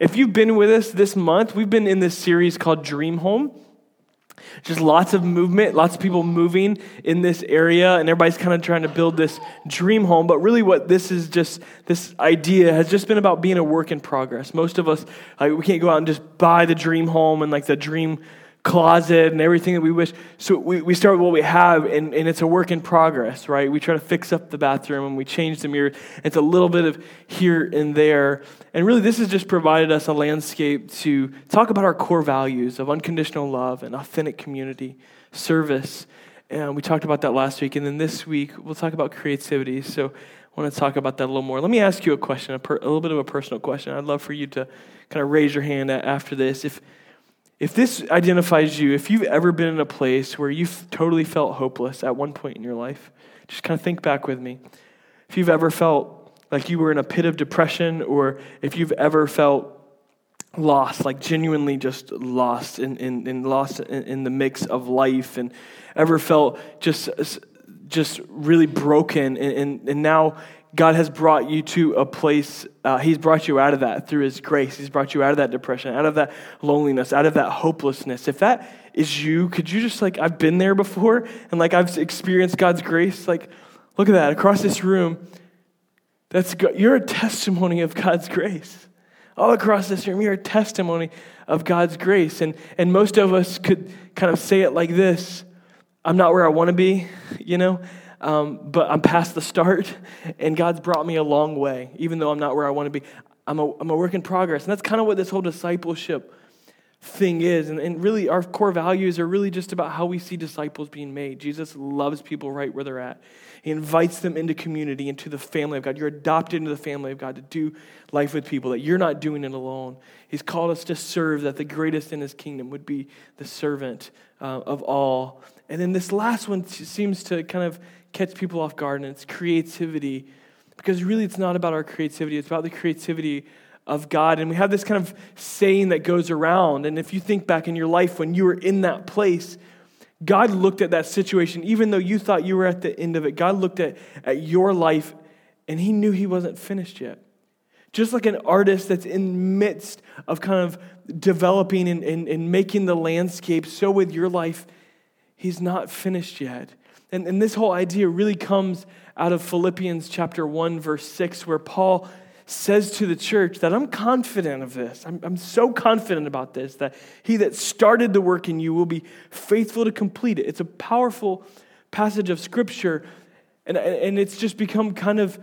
If you've been with us this month, we've been in this series called Dream Home. Just lots of movement, lots of people moving in this area, and everybody's kind of trying to build this dream home. But really, what this is just, this idea has just been about being a work in progress. Most of us, like, we can't go out and just buy the dream home and like the dream closet and everything that we wish. So we, we start with what we have, and, and it's a work in progress, right? We try to fix up the bathroom and we change the mirror. It's a little bit of here and there. And really, this has just provided us a landscape to talk about our core values of unconditional love and authentic community, service. And we talked about that last week. And then this week, we'll talk about creativity. So I want to talk about that a little more. Let me ask you a question, a, per, a little bit of a personal question. I'd love for you to kind of raise your hand after this. If if this identifies you, if you've ever been in a place where you've totally felt hopeless at one point in your life, just kind of think back with me. If you've ever felt like you were in a pit of depression, or if you've ever felt lost, like genuinely just lost in, in, in lost in, in the mix of life, and ever felt just just really broken, and, and, and now God has brought you to a place, uh, He's brought you out of that through His grace. He's brought you out of that depression, out of that loneliness, out of that hopelessness. If that is you, could you just like, I've been there before and like I've experienced God's grace? Like, look at that across this room. That's you're a testimony of God's grace. All across this room, you're a testimony of God's grace. And, and most of us could kind of say it like this I'm not where I want to be, you know? Um, but I'm past the start, and God's brought me a long way, even though I'm not where I want to be. I'm a, I'm a work in progress. And that's kind of what this whole discipleship thing is. And, and really, our core values are really just about how we see disciples being made. Jesus loves people right where they're at. He invites them into community, into the family of God. You're adopted into the family of God to do life with people, that you're not doing it alone. He's called us to serve, that the greatest in his kingdom would be the servant uh, of all. And then this last one seems to kind of catch people off guard, and it's creativity. Because really, it's not about our creativity, it's about the creativity of God. And we have this kind of saying that goes around. And if you think back in your life when you were in that place, God looked at that situation, even though you thought you were at the end of it. God looked at, at your life and He knew He wasn't finished yet. Just like an artist that's in midst of kind of developing and, and, and making the landscape, so with your life, He's not finished yet. And, and this whole idea really comes out of Philippians chapter 1, verse 6, where Paul says to the church that I'm confident of this. I'm, I'm so confident about this that he that started the work in you will be faithful to complete it. It's a powerful passage of scripture, and, and it's just become kind of,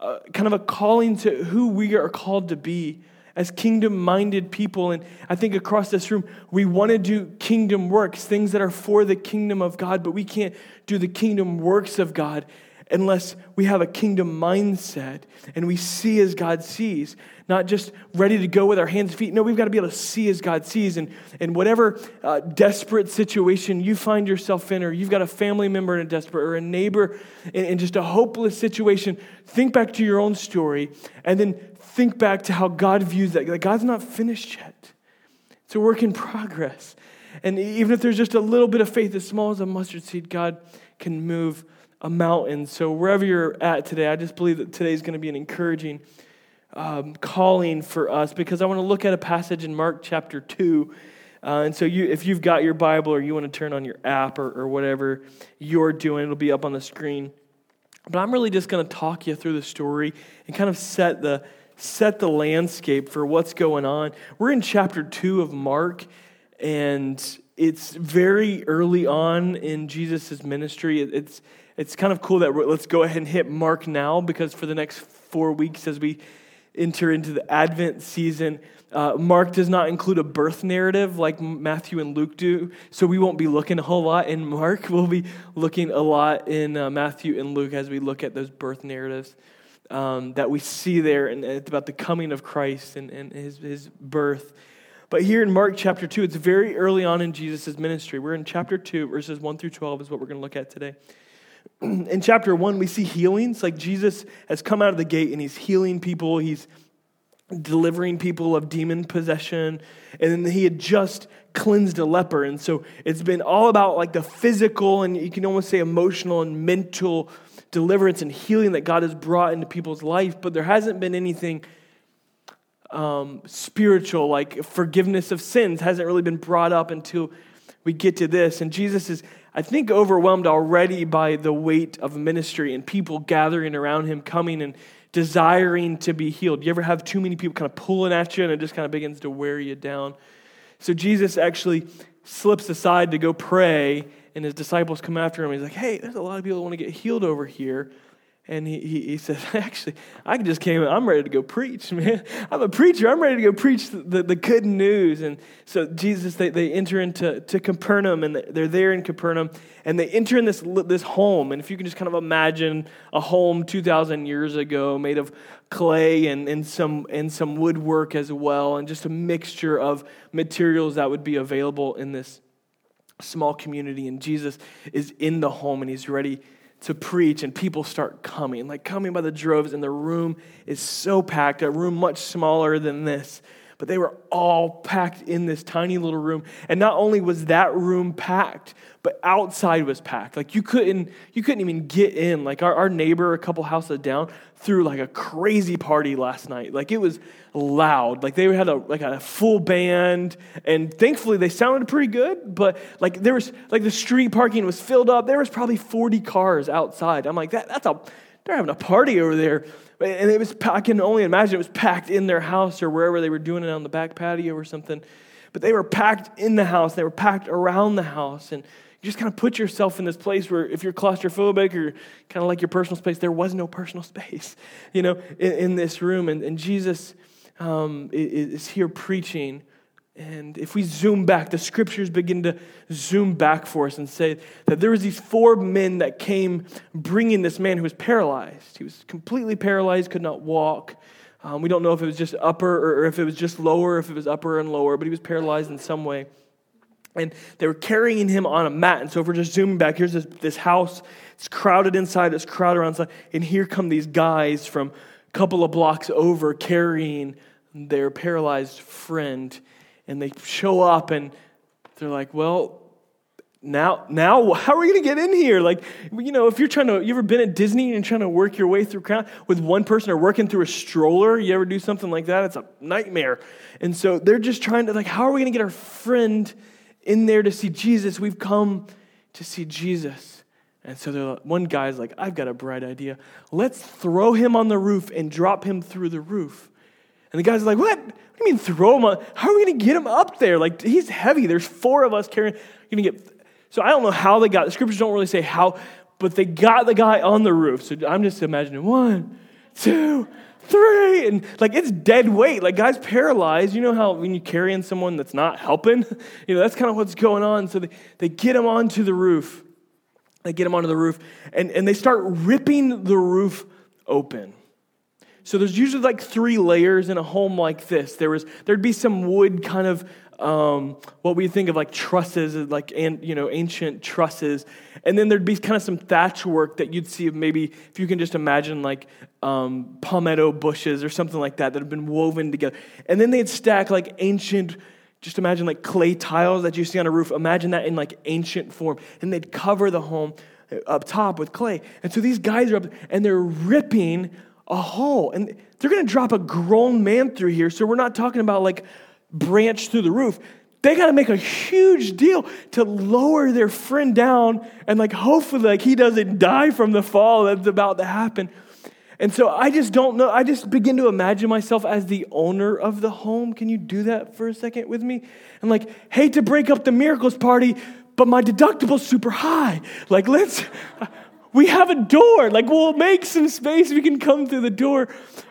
uh, kind of a calling to who we are called to be as kingdom minded people. And I think across this room, we want to do kingdom works, things that are for the kingdom of God, but we can't do the kingdom works of God unless we have a kingdom mindset and we see as God sees, not just ready to go with our hands and feet. No, we've got to be able to see as God sees. And, and whatever uh, desperate situation you find yourself in, or you've got a family member in a desperate, or a neighbor in, in just a hopeless situation, think back to your own story and then think back to how God views that. Like God's not finished yet, it's a work in progress. And even if there's just a little bit of faith, as small as a mustard seed, God can move a mountain. So, wherever you're at today, I just believe that today is going to be an encouraging um, calling for us because I want to look at a passage in Mark chapter 2. Uh, and so, you, if you've got your Bible or you want to turn on your app or, or whatever you're doing, it'll be up on the screen. But I'm really just going to talk you through the story and kind of set the, set the landscape for what's going on. We're in chapter 2 of Mark, and it's very early on in Jesus' ministry. It's, it's kind of cool that let's go ahead and hit Mark now because for the next four weeks, as we enter into the Advent season, uh, Mark does not include a birth narrative like Matthew and Luke do, so we won't be looking a whole lot in Mark. We'll be looking a lot in uh, Matthew and Luke as we look at those birth narratives um, that we see there, and it's about the coming of Christ and, and his, his birth. But here in Mark chapter 2, it's very early on in Jesus' ministry. We're in chapter 2, verses 1 through 12 is what we're going to look at today. In chapter 1, we see healings. Like Jesus has come out of the gate and he's healing people, he's delivering people of demon possession. And then he had just cleansed a leper. And so it's been all about like the physical and you can almost say emotional and mental deliverance and healing that God has brought into people's life. But there hasn't been anything um, spiritual, like forgiveness of sins, hasn't really been brought up until we get to this. And Jesus is, I think, overwhelmed already by the weight of ministry and people gathering around him, coming and desiring to be healed. You ever have too many people kind of pulling at you and it just kind of begins to wear you down? So Jesus actually slips aside to go pray, and his disciples come after him. He's like, Hey, there's a lot of people that want to get healed over here. And he, he, he says, Actually, I just came, I'm ready to go preach, man. I'm a preacher. I'm ready to go preach the, the good news. And so Jesus, they, they enter into to Capernaum, and they're there in Capernaum, and they enter in this, this home. And if you can just kind of imagine a home 2,000 years ago made of clay and, and, some, and some woodwork as well, and just a mixture of materials that would be available in this small community. And Jesus is in the home, and he's ready to preach and people start coming, like coming by the droves, and the room is so packed, a room much smaller than this. But they were all packed in this tiny little room. And not only was that room packed, but outside was packed. Like you couldn't, you couldn't even get in. Like our, our neighbor, a couple houses down, threw like a crazy party last night. Like it was loud. Like they had a like a full band, and thankfully they sounded pretty good. But like there was like the street parking was filled up. There was probably 40 cars outside. I'm like, that that's a they're having a party over there. And it was I can only imagine it was packed in their house or wherever they were doing it on the back patio or something. But they were packed in the house, they were packed around the house. And you just kind of put yourself in this place where if you're claustrophobic or kind of like your personal space, there was no personal space, you know, in, in this room. And, and Jesus um, is here preaching. And if we zoom back, the scriptures begin to zoom back for us and say that there was these four men that came bringing this man who was paralyzed. He was completely paralyzed, could not walk. Um, we don't know if it was just upper or if it was just lower, if it was upper and lower, but he was paralyzed in some way and they were carrying him on a mat. And so, if we're just zooming back, here's this, this house. It's crowded inside, it's crowded outside. And here come these guys from a couple of blocks over carrying their paralyzed friend. And they show up and they're like, well, now, now, how are we going to get in here? Like, you know, if you're trying to, you ever been at Disney and trying to work your way through crowd with one person or working through a stroller? You ever do something like that? It's a nightmare. And so they're just trying to, like, how are we going to get our friend in there to see Jesus. We've come to see Jesus. And so one guy's like, I've got a bright idea. Let's throw him on the roof and drop him through the roof. And the guy's are like, What? What do you mean throw him on? How are we going to get him up there? Like, he's heavy. There's four of us carrying. You're going to get. So I don't know how they got. The scriptures don't really say how, but they got the guy on the roof. So I'm just imagining one, two, three. And like it's dead weight. Like guy's paralyzed. You know how when you're carrying someone that's not helping? You know, that's kind of what's going on. So they, they get him onto the roof. They get him onto the roof and, and they start ripping the roof open. So there's usually like three layers in a home like this. There was there'd be some wood kind of um, what we think of like trusses, like and you know ancient trusses, and then there'd be kind of some thatch work that you'd see maybe if you can just imagine like um, palmetto bushes or something like that that have been woven together, and then they'd stack like ancient. Just imagine like clay tiles that you see on a roof. Imagine that in like ancient form, and they'd cover the home up top with clay. And so these guys are up and they're ripping a hole, and they're going to drop a grown man through here. So we're not talking about like branch through the roof. They got to make a huge deal to lower their friend down and like hopefully like he doesn't die from the fall that's about to happen. And so I just don't know. I just begin to imagine myself as the owner of the home. Can you do that for a second with me? And like, hate to break up the miracles party, but my deductible's super high. Like, let's, we have a door. Like, we'll make some space. We can come through the door.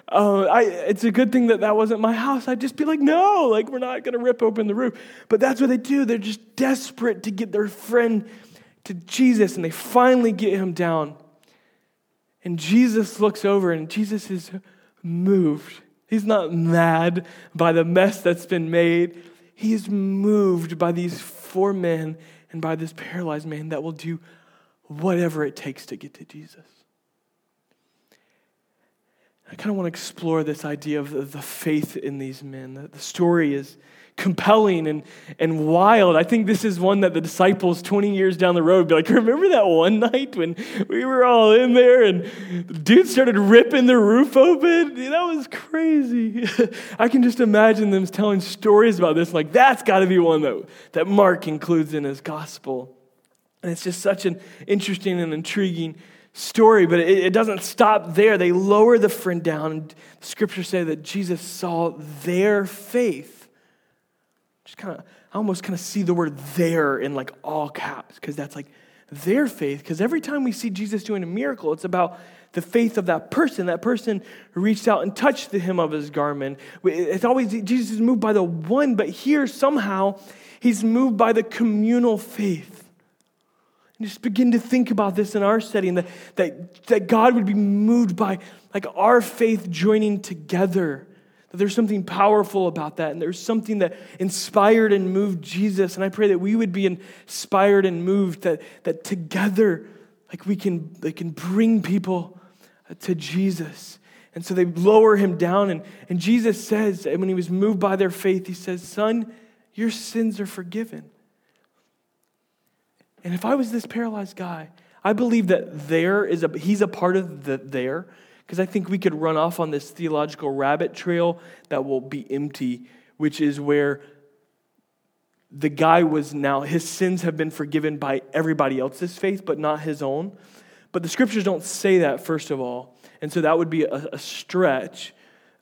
Uh, I, it's a good thing that that wasn't my house. I'd just be like, no, like we're not going to rip open the roof. But that's what they do. They're just desperate to get their friend to Jesus, and they finally get him down. And Jesus looks over, and Jesus is moved. He's not mad by the mess that's been made. He is moved by these four men and by this paralyzed man that will do whatever it takes to get to Jesus. I kind of want to explore this idea of the, faith in these men. The, the story is compelling and, and wild. I think this is one that the disciples 20 years down the road be like, remember that one night when we were all in there and the dude started ripping the roof open? That was crazy. I can just imagine them telling stories about this. Like, that's got to be one that, that Mark includes in his gospel. And it's just such an interesting and intriguing story, but it, it doesn't stop there. They lower the friend down. And scriptures say that Jesus saw their faith just kind of, I almost kind of see the word there in like all caps because that's like their faith. Because every time we see Jesus doing a miracle, it's about the faith of that person. That person reached out and touched the hem of his garment. It's always, Jesus is moved by the one, but here somehow he's moved by the communal faith. And just begin to think about this in our setting that, that, that God would be moved by like our faith joining together that there's something powerful about that, and there's something that inspired and moved Jesus. And I pray that we would be inspired and moved that, that together, like we can, they can bring people uh, to Jesus. And so they lower him down, and, and Jesus says, and when he was moved by their faith, he says, Son, your sins are forgiven. And if I was this paralyzed guy, I believe that there is a he's a part of the there because I think we could run off on this theological rabbit trail that will be empty, which is where the guy was now, his sins have been forgiven by everybody else's faith, but not his own. But the scriptures don't say that, first of all. And so that would be a, a stretch.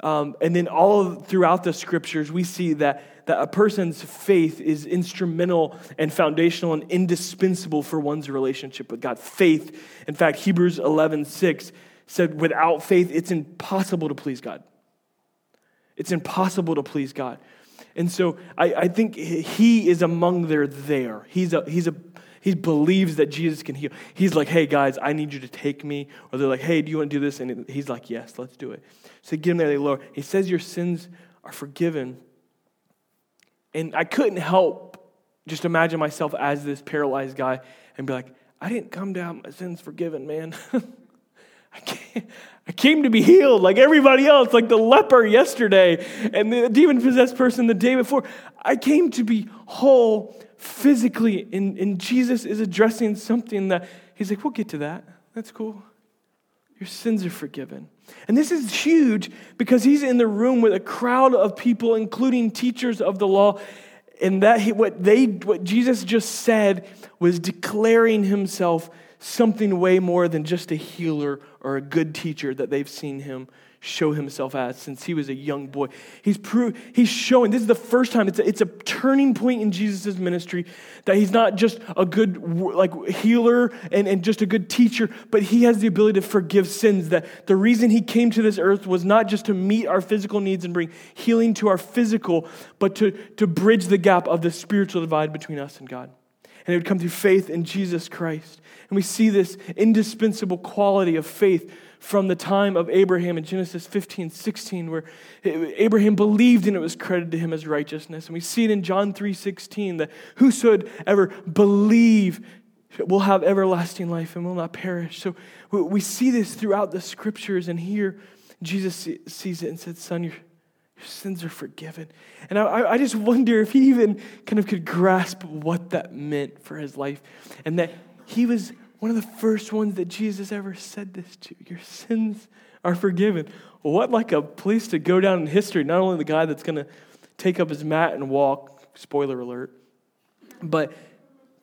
Um, and then all throughout the scriptures, we see that, that a person's faith is instrumental and foundational and indispensable for one's relationship with God. Faith, in fact, Hebrews 11 6 said, without faith, it's impossible to please God. It's impossible to please God. And so I, I think he is among their there. He's a, he's a, he believes that Jesus can heal. He's like, hey, guys, I need you to take me. Or they're like, hey, do you want to do this? And he's like, yes, let's do it. So they get him there, they lower. He says, your sins are forgiven. And I couldn't help just imagine myself as this paralyzed guy and be like, I didn't come down, my sins forgiven, man. I came to be healed like everybody else, like the leper yesterday and the demon possessed person the day before. I came to be whole physically. And, and Jesus is addressing something that he's like, we'll get to that. That's cool. Your sins are forgiven. And this is huge because he's in the room with a crowd of people, including teachers of the law. And that he, what they what Jesus just said was declaring himself something way more than just a healer or a good teacher that they've seen him show himself as since he was a young boy. He's pro- he's showing this is the first time it's a, it's a turning point in Jesus' ministry that he's not just a good like healer and, and just a good teacher, but he has the ability to forgive sins. That the reason he came to this earth was not just to meet our physical needs and bring healing to our physical, but to, to bridge the gap of the spiritual divide between us and God. And it would come through faith in Jesus Christ. And we see this indispensable quality of faith from the time of Abraham in Genesis 15, 16, where Abraham believed and it was credited to him as righteousness. And we see it in John 3, 16, that whosoever believe will have everlasting life and will not perish. So we see this throughout the scriptures, and here Jesus sees it and said, Son, your, your sins are forgiven. And I, I just wonder if he even kind of could grasp what that meant for his life and that he was one of the first ones that Jesus ever said this to. Your sins are forgiven. What like a place to go down in history? Not only the guy that's going to take up his mat and walk, spoiler alert, but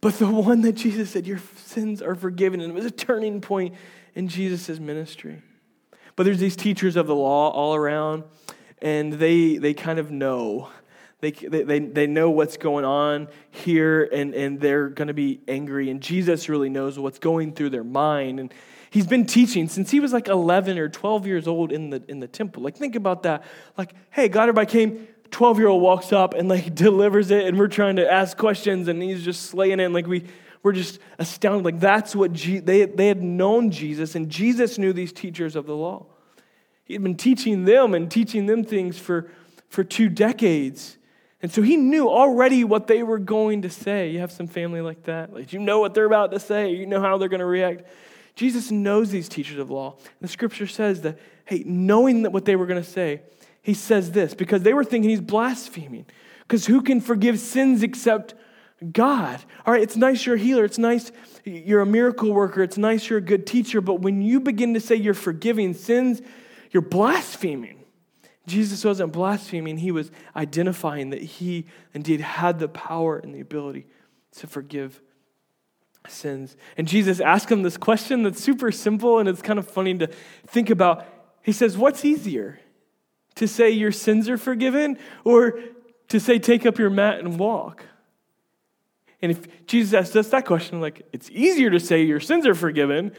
but the one that Jesus said, Your sins are forgiven. And it was a turning point in Jesus' ministry. But there's these teachers of the law all around, and they they kind of know they, they, they know what's going on here and, and they're going to be angry. And Jesus really knows what's going through their mind. And he's been teaching since he was like 11 or 12 years old in the, in the temple. Like, think about that. Like, hey, God, everybody came, 12 year old walks up and like delivers it, and we're trying to ask questions, and he's just slaying it. And like, we, we're just astounded. Like, that's what Je- they, they had known Jesus, and Jesus knew these teachers of the law. He had been teaching them and teaching them things for, for two decades. And so he knew already what they were going to say. You have some family like that. Like you know what they're about to say, you know how they're going to react. Jesus knows these teachers of law. The scripture says that, hey, knowing that what they were going to say, he says this because they were thinking he's blaspheming. Because who can forgive sins except God? All right, it's nice you're a healer. It's nice you're a miracle worker. It's nice you're a good teacher. But when you begin to say you're forgiving sins, you're blaspheming. Jesus wasn't blaspheming, he was identifying that he indeed had the power and the ability to forgive sins. And Jesus asked him this question that's super simple and it's kind of funny to think about. He says, What's easier? To say your sins are forgiven or to say take up your mat and walk? And if Jesus asked us that question, like, it's easier to say your sins are forgiven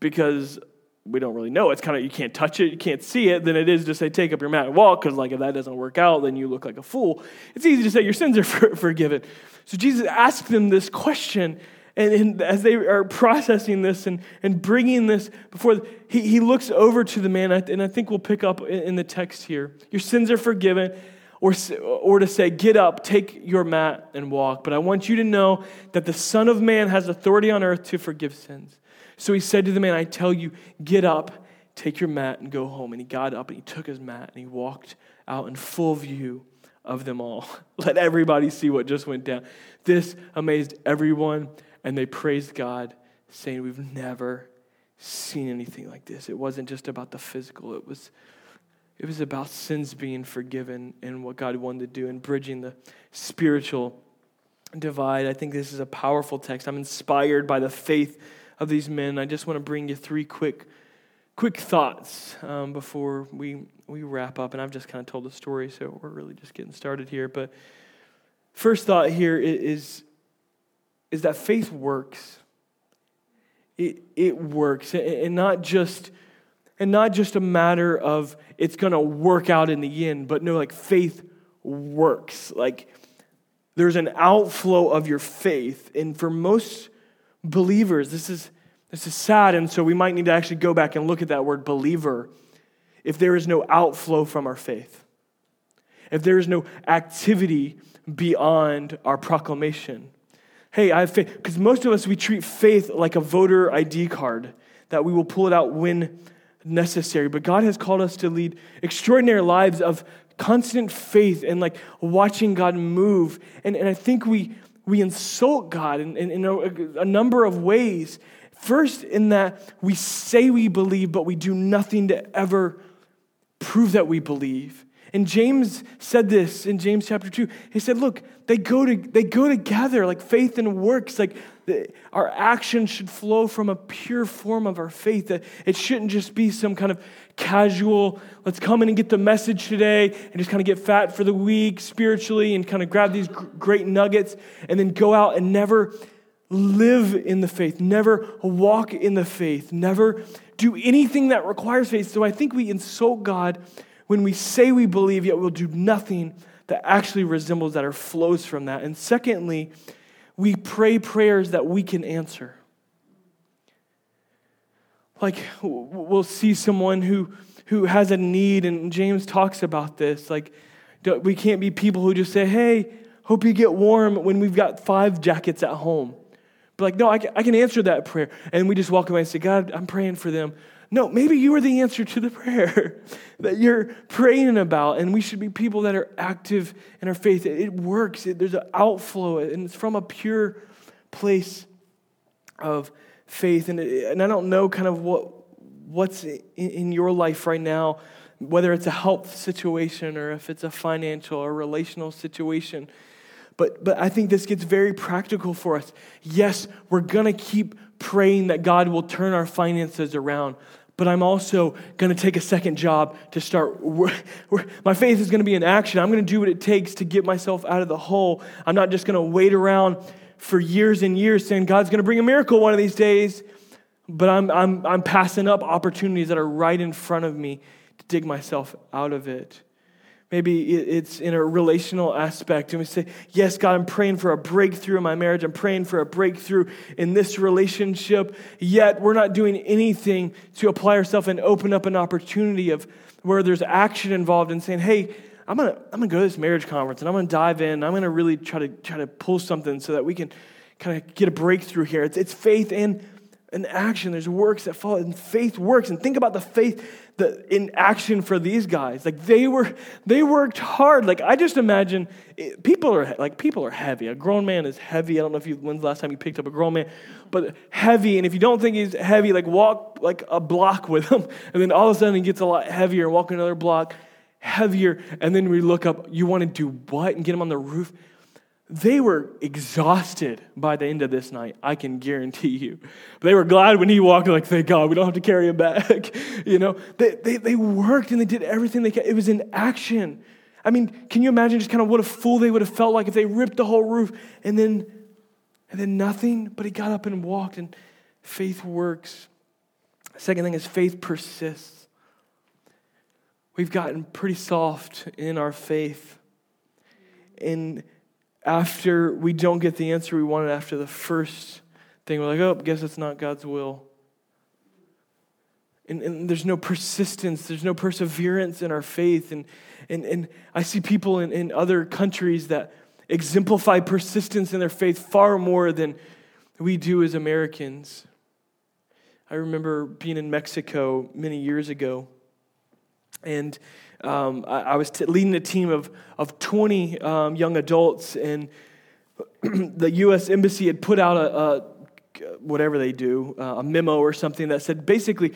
because we don't really know. It's kind of, you can't touch it, you can't see it, than it is to say, take up your mat and walk, because, like, if that doesn't work out, then you look like a fool. It's easy to say your sins are for, forgiven. So Jesus asked them this question, and, and, as they are processing this and, and bringing this before, he, he looks over to the man, and I think we'll pick up in, in the text here. Your sins are forgiven or, or to say, Get up, take your mat, and walk. But I want you to know that the Son of Man has authority on earth to forgive sins. So he said to the man, I tell you, get up, take your mat, and go home. And he got up and he took his mat and he walked out in full view of them all. Let everybody see what just went down. This amazed everyone, and they praised God, saying, We've never seen anything like this. It wasn't just about the physical, it was it was about sins being forgiven and what God wanted to do and bridging the spiritual divide. I think this is a powerful text. I'm inspired by the faith of these men. I just want to bring you three quick, quick thoughts um, before we we wrap up. And I've just kind of told the story, so we're really just getting started here. But first thought here is is that faith works. It it works, and not just and not just a matter of it's going to work out in the end, but no, like faith works. Like there's an outflow of your faith. And for most believers, this is, this is sad. And so we might need to actually go back and look at that word believer if there is no outflow from our faith, if there is no activity beyond our proclamation. Hey, I have faith. Because most of us, we treat faith like a voter ID card that we will pull it out when necessary. But God has called us to lead extraordinary lives of constant faith and like watching God move. And, and I think we, we insult God in, in, in a, a number of ways. First, in that we say we believe, but we do nothing to ever prove that we believe. And James said this in James chapter 2. He said, Look, they go, to, they go together like faith and works. Like the, our action should flow from a pure form of our faith. That it shouldn't just be some kind of casual, let's come in and get the message today and just kind of get fat for the week spiritually and kind of grab these great nuggets and then go out and never live in the faith, never walk in the faith, never do anything that requires faith. So I think we insult God when we say we believe, yet we'll do nothing that actually resembles that or flows from that. And secondly, we pray prayers that we can answer. Like we'll see someone who, who has a need, and James talks about this. Like we can't be people who just say, hey, hope you get warm when we've got five jackets at home. But like, no, I can, I can answer that prayer. And we just walk away and say, God, I'm praying for them. No, maybe you are the answer to the prayer that you're praying about, and we should be people that are active in our faith. It works, it, there's an outflow, and it's from a pure place of faith. And, it, and I don't know kind of what, what's in, in your life right now, whether it's a health situation or if it's a financial or relational situation. But, but I think this gets very practical for us. Yes, we're going to keep praying that God will turn our finances around but I'm also going to take a second job to start. My faith is going to be in action. I'm going to do what it takes to get myself out of the hole. I'm not just going to wait around for years and years saying God's going to bring a miracle one of these days, but I'm, I'm, I'm passing up opportunities that are right in front of me to dig myself out of it. Maybe it's in a relational aspect, and we say, Yes, God, I'm praying for a breakthrough in my marriage. I'm praying for a breakthrough in this relationship. Yet, we're not doing anything to apply ourselves and open up an opportunity of where there's action involved in saying, Hey, I'm gonna, I'm gonna go to this marriage conference and I'm gonna dive in. I'm gonna really try to try to pull something so that we can kind of get a breakthrough here. It's, it's faith and an action. There's works that follow, and faith works. And think about the faith that in action for these guys. Like they were, they worked hard. Like I just imagine it, people are like people are heavy. A grown man is heavy. I don't know if you when's the last time you picked up a grown man, but heavy. And if you don't think he's heavy, like walk like a block with him, and then all of a sudden he gets a lot heavier. and Walk another block, heavier, and then we look up. You want to do what? And get him on the roof they were exhausted by the end of this night, I can guarantee you. They were glad when he walked, like, thank God, we don't have to carry him back. you know, they, they, they worked and they did everything they could. It was in action. I mean, can you imagine just kind of what a fool they would have felt like if they ripped the whole roof and then, and then nothing? But he got up and walked, and faith works. Second thing is faith persists. We've gotten pretty soft in our faith. And after we don't get the answer we wanted after the first thing, we're like, oh, guess it's not God's will. And, and, there's no persistence, there's no perseverance in our faith. And, and, and I see people in, in other countries that exemplify persistence in their faith far more than we do as Americans. I remember being in Mexico many years ago, and um, I, I, was t- leading a team of, of 20 um, young adults, and the U.S. Embassy had put out a, a whatever they do, uh, a memo or something that said basically,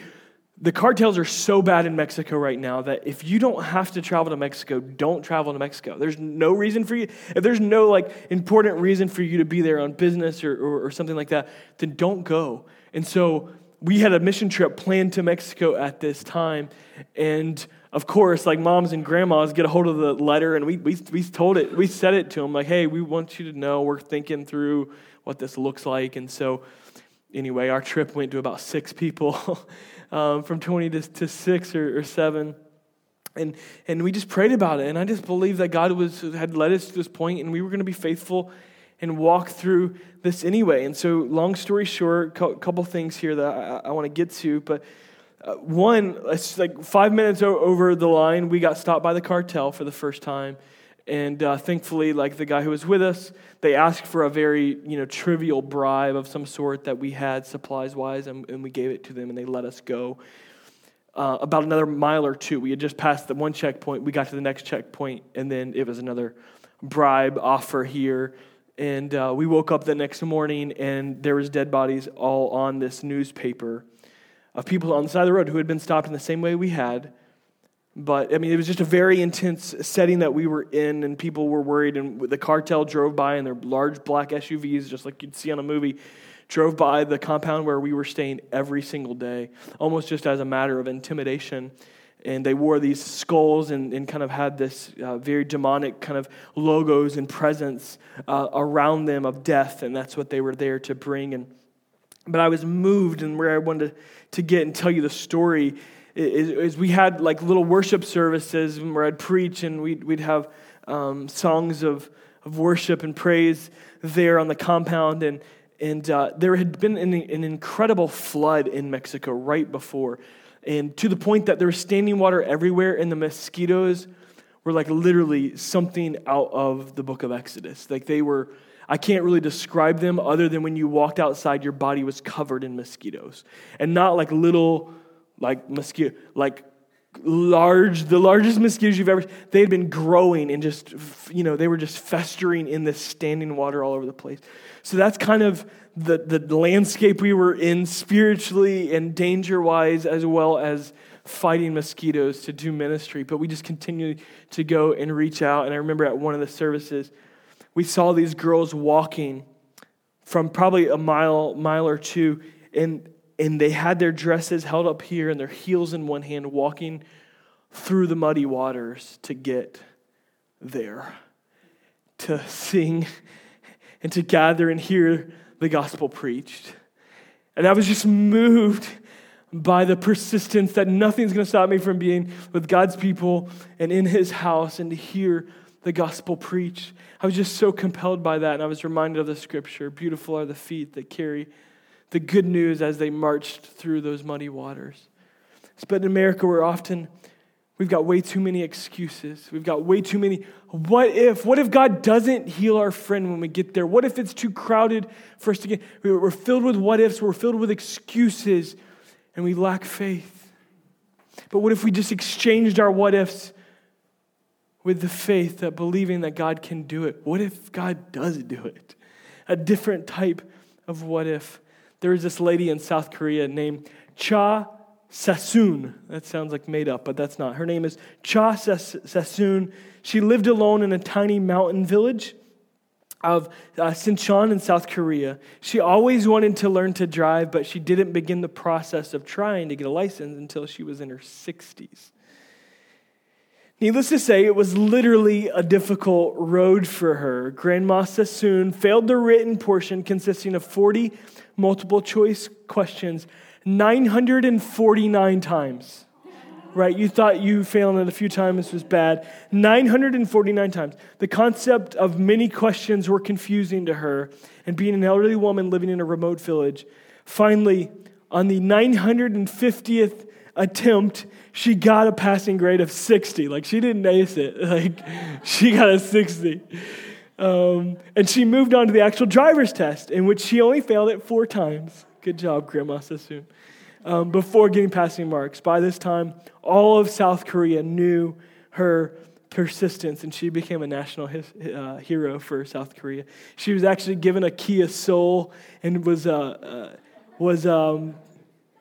the cartels are so bad in Mexico right now that if you don't have to travel to Mexico, don't travel to Mexico. There's no reason for you. If there's no like important reason for you to be there on business or, or, or something like that, then don't go. And so we had a mission trip planned to Mexico at this time, and of course, like moms and grandmas get a hold of the letter and we, we, we told it, we said it to them like, hey, we want you to know we're thinking through what this looks like. And so, anyway, our trip went to about six people um, from 20 to, to six or, or seven. And, and we just prayed about it. And I just believe that God was, had led us to this point and we were going to be faithful and walk through this anyway. And so, long story short, a couple things here that I, I want to get to. But uh, one, it's like five minutes over the line, we got stopped by the cartel for the first time. And uh, thankfully, like the guy who was with us, they asked for a very you know trivial bribe of some sort that we had supplies wise, and, and we gave it to them, and they let us go. Uh, about another mile or two, we had just passed the one checkpoint. We got to the next checkpoint, and then it was another bribe offer here. And uh, we woke up the next morning, and there was dead bodies all on this newspaper of people on the side of the road who had been stopped in the same way we had. But I mean, it was just a very intense setting that we were in, and people were worried. And the cartel drove by in their large black SUVs, just like you'd see on a movie, drove by the compound where we were staying every single day, almost just as a matter of intimidation. And they wore these skulls and, and kind of had this uh, very demonic kind of logos and presence uh, around them of death, and that's what they were there to bring. And but I was moved, and where I wanted to, to get and tell you the story is, is, we had like little worship services where I'd preach, and we'd, we'd have um, songs of, of worship and praise there on the compound. And, and uh, there had been an, an incredible flood in Mexico right before, and to the point that there was standing water everywhere, and the mosquitoes were like literally something out of the book of Exodus. Like they were I can't really describe them other than when you walked outside, your body was covered in mosquitoes. And not like little, like mosquito, like large, the largest mosquitoes you've ever, they had been growing and just, you know, they were just festering in this standing water all over the place. So that's kind of the, the landscape we were in spiritually and danger wise, as well as fighting mosquitoes to do ministry. But we just continue to go and reach out. And I remember at one of the services, we saw these girls walking from probably a mile, mile or two, and, and they had their dresses held up here and their heels in one hand, walking through the muddy waters to get there, to sing and to gather and hear the gospel preached. And I was just moved by the persistence that nothing's going to stop me from being with God's people and in his house and to hear the gospel preached. I was just so compelled by that, and I was reminded of the scripture Beautiful are the feet that carry the good news as they marched through those muddy waters. But in America, we're often We've got way too many excuses. We've got way too many. What if? What if God doesn't heal our friend when we get there? What if it's too crowded for us to get? We're filled with what ifs, we're filled with excuses, and we lack faith. But what if we just exchanged our what ifs with the faith that believing that God can do it? What if God does do it? A different type of what if. There was this lady in South Korea named Cha Sa-soon. That sounds like made up, but that's not. Her name is Cha Sa-soon. She lived alone in a tiny mountain village of uh, Sinchon in South Korea. She always wanted to learn to drive, but she didn't begin the process of trying to get a license until she was in her 60s. Needless to say, it was literally a difficult road for her. Grandma Sa-soon failed the written portion consisting of 40 multiple choice questions 949 times. Right? You thought you failing it a few times was bad. 949 times. The concept of many questions were confusing to her, and being an elderly woman living in a remote village, finally, on the 950th attempt, she got a passing grade of 60. Like, she didn't ace it. Like, she got a 60. Um, and she moved on to the actual driver's test, in which she only failed it four times. Good job, Grandma Sa-soon. Um, before getting passing marks. By this time, all of South Korea knew her persistence, and she became a national his, uh, hero for South Korea. She was actually given a Kia Soul and was, uh, uh, was um,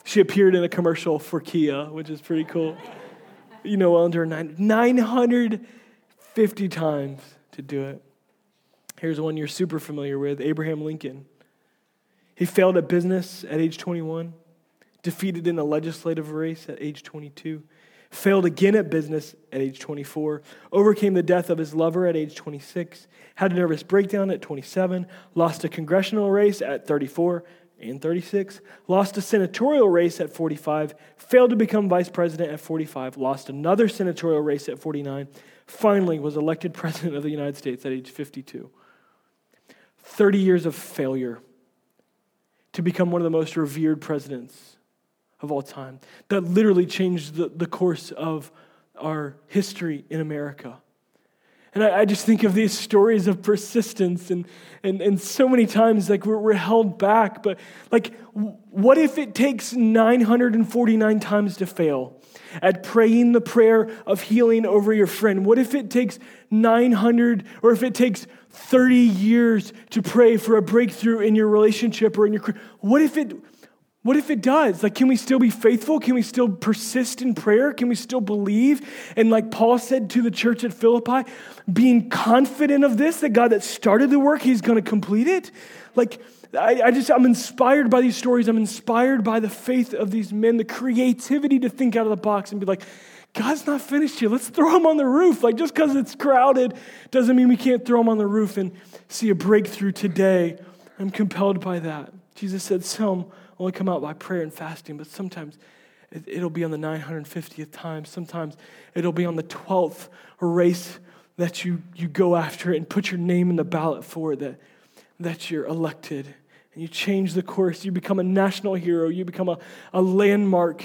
she appeared in a commercial for Kia, which is pretty cool. You know, under nine, 950 times to do it. Here's one you're super familiar with Abraham Lincoln. He failed at business at age 21, defeated in a legislative race at age 22, failed again at business at age 24, overcame the death of his lover at age 26, had a nervous breakdown at 27, lost a congressional race at 34 and 36, lost a senatorial race at 45, failed to become vice president at 45, lost another senatorial race at 49, finally was elected president of the United States at age 52. 30 years of failure to become one of the most revered presidents of all time. That literally changed the, the course of our history in America. And I, I, just think of these stories of persistence, and, and, and so many times, like, we're, we're held back. But, like, what if it takes 949 times to fail at praying the prayer of healing over your friend? What if it takes 900, or if it takes 30 years to pray for a breakthrough in your relationship or in your what if it what if it does like can we still be faithful can we still persist in prayer can we still believe and like paul said to the church at philippi being confident of this that god that started the work he's going to complete it like I, I just i'm inspired by these stories i'm inspired by the faith of these men the creativity to think out of the box and be like God's not finished yet. Let's throw him on the roof. Like just because it's crowded doesn't mean we can't throw him on the roof and see a breakthrough today. I'm compelled by that. Jesus said some only come out by prayer and fasting, but sometimes it'll be on the 950th time. Sometimes it'll be on the 12th race that you, you go after it and put your name in the ballot for that, that you're elected. And you change the course. You become a national hero. You become a, a landmark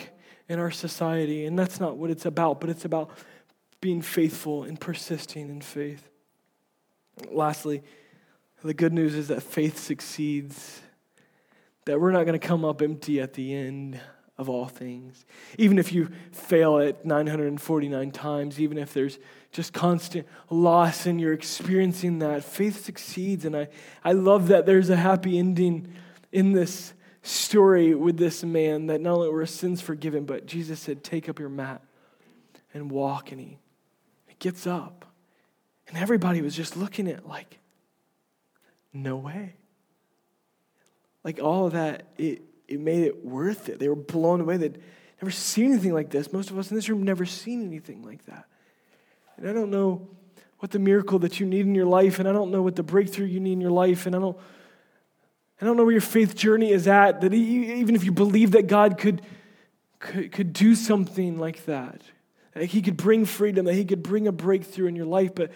in our society. And that's not what it's about, but it's about being faithful and persisting in faith. Lastly, the good news is that faith succeeds, that we're not going to come up empty at the end of all things. Even if you fail at 949 times, even if there's just constant loss and you're experiencing that, faith succeeds. And I, I love that there's a happy ending in this story with this man that not only were sins forgiven, but Jesus said, Take up your mat and walk. And he, he gets up. And everybody was just looking at like, no way. Like all of that, it, it made it worth it. They were blown away. They'd never seen anything like this. Most of us in this room never seen anything like that. And I don't know what the miracle that you need in your life, and I don't know what the breakthrough you need in your life, and I don't I don't know where your faith journey is at, that even if you believe that God could, could, could do something like that, that He could bring freedom, that He could bring a breakthrough in your life. But,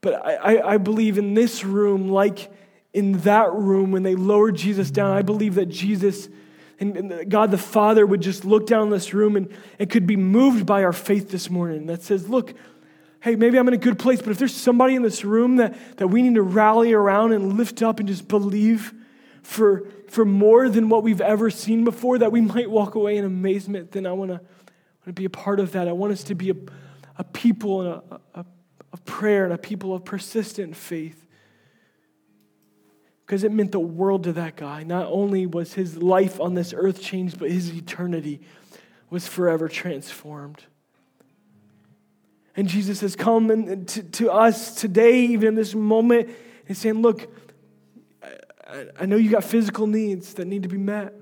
but I, I believe in this room, like in that room when they lowered Jesus down, I believe that Jesus, and, God the Father would just look down this room and, and could be moved by our faith this morning that says, Look, hey, maybe I'm in a good place, but if there's somebody in this room that, that we need to rally around and lift up and just believe for, for more than what we've ever seen before, that we might walk away in amazement, then I want to be a part of that. I want us to be a, a people and a, a, a prayer and a people of persistent faith. Because it meant the world to that guy. Not only was his life on this earth changed, but his eternity was forever transformed. And Jesus has come and to, to us today, even in this moment, and saying, Look, I, I know you got physical needs that need to be met,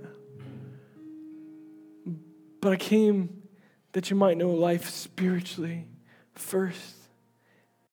but I came that you might know life spiritually first.